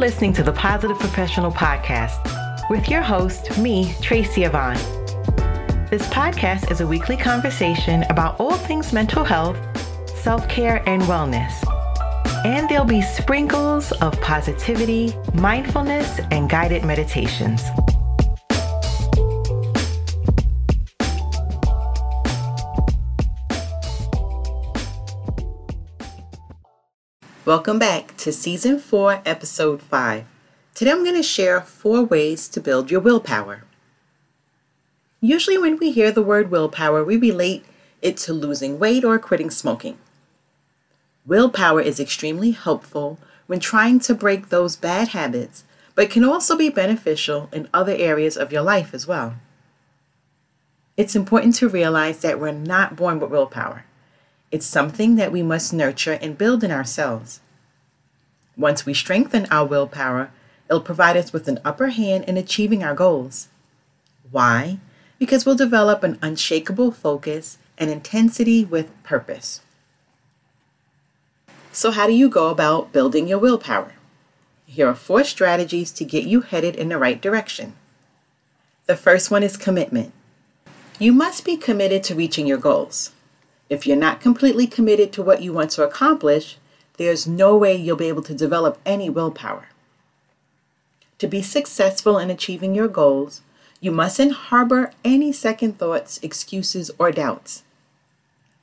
listening to the Positive Professional Podcast with your host, me, Tracy Yvonne. This podcast is a weekly conversation about all things mental health, self care, and wellness. And there'll be sprinkles of positivity, mindfulness, and guided meditations. Welcome back to Season 4, Episode 5. Today I'm going to share four ways to build your willpower. Usually, when we hear the word willpower, we relate it to losing weight or quitting smoking. Willpower is extremely helpful when trying to break those bad habits, but can also be beneficial in other areas of your life as well. It's important to realize that we're not born with willpower. It's something that we must nurture and build in ourselves. Once we strengthen our willpower, it'll provide us with an upper hand in achieving our goals. Why? Because we'll develop an unshakable focus and intensity with purpose. So, how do you go about building your willpower? Here are four strategies to get you headed in the right direction. The first one is commitment. You must be committed to reaching your goals. If you're not completely committed to what you want to accomplish, there's no way you'll be able to develop any willpower. To be successful in achieving your goals, you mustn't harbor any second thoughts, excuses, or doubts.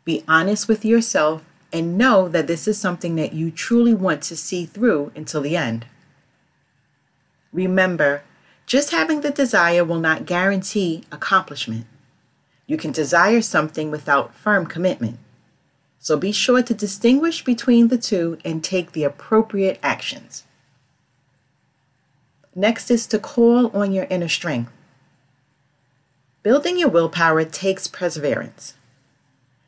Be honest with yourself and know that this is something that you truly want to see through until the end. Remember, just having the desire will not guarantee accomplishment. You can desire something without firm commitment. So be sure to distinguish between the two and take the appropriate actions. Next is to call on your inner strength. Building your willpower takes perseverance.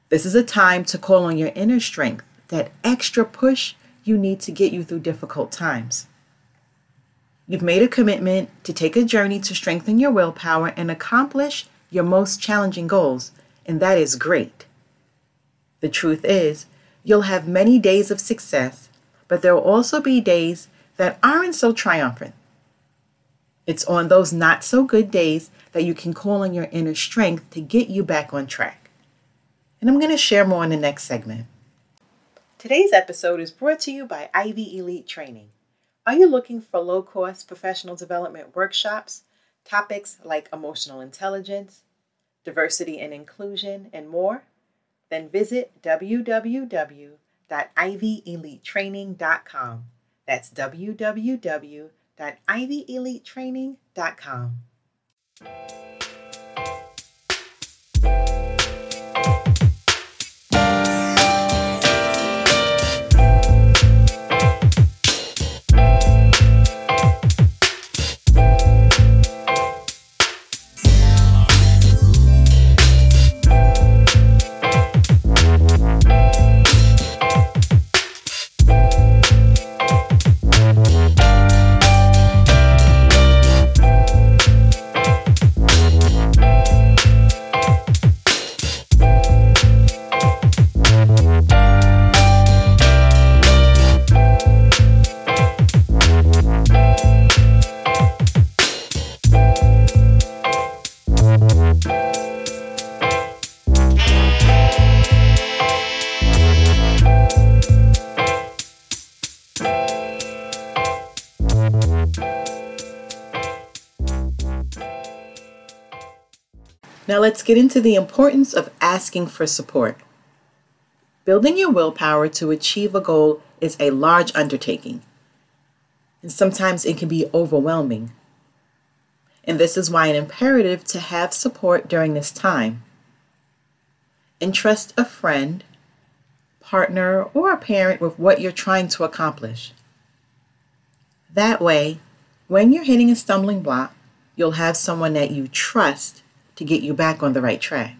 This is a time to call on your inner strength, that extra push you need to get you through difficult times. You've made a commitment to take a journey to strengthen your willpower and accomplish your most challenging goals, and that is great. The truth is, you'll have many days of success, but there will also be days that aren't so triumphant. It's on those not so good days that you can call on your inner strength to get you back on track. And I'm going to share more in the next segment. Today's episode is brought to you by Ivy Elite Training. Are you looking for low cost professional development workshops topics like emotional intelligence, diversity and inclusion, and more, then visit www.ivyelitetraining.com. That's www.ivyelitetraining.com. Now let's get into the importance of asking for support. Building your willpower to achieve a goal is a large undertaking, and sometimes it can be overwhelming. And this is why an imperative to have support during this time. Entrust a friend, partner, or a parent with what you're trying to accomplish. That way, when you're hitting a stumbling block, you'll have someone that you trust to get you back on the right track.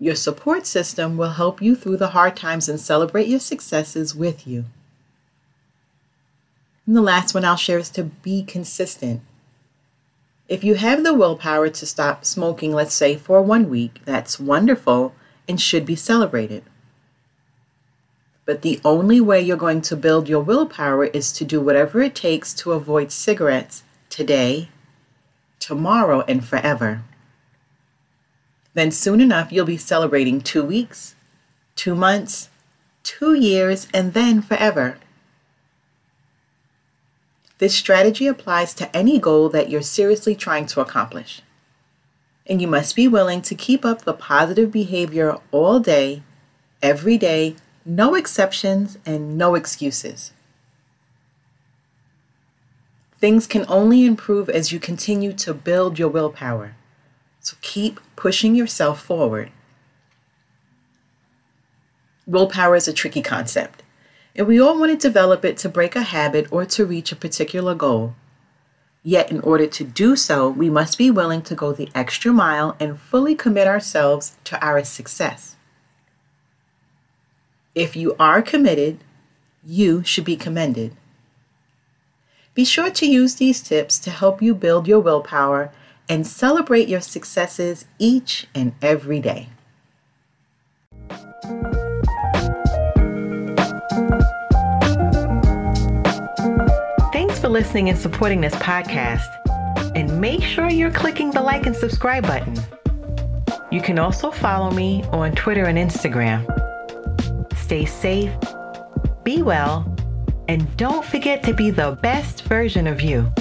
Your support system will help you through the hard times and celebrate your successes with you. And the last one I'll share is to be consistent. If you have the willpower to stop smoking, let's say for one week, that's wonderful and should be celebrated. But the only way you're going to build your willpower is to do whatever it takes to avoid cigarettes today, tomorrow, and forever. Then soon enough, you'll be celebrating two weeks, two months, two years, and then forever. This strategy applies to any goal that you're seriously trying to accomplish. And you must be willing to keep up the positive behavior all day, every day, no exceptions and no excuses. Things can only improve as you continue to build your willpower. So keep pushing yourself forward. Willpower is a tricky concept and we all want to develop it to break a habit or to reach a particular goal. Yet, in order to do so, we must be willing to go the extra mile and fully commit ourselves to our success. If you are committed, you should be commended. Be sure to use these tips to help you build your willpower and celebrate your successes each and every day. Thanks for listening and supporting this podcast. And make sure you're clicking the like and subscribe button. You can also follow me on Twitter and Instagram. Stay safe, be well, and don't forget to be the best version of you.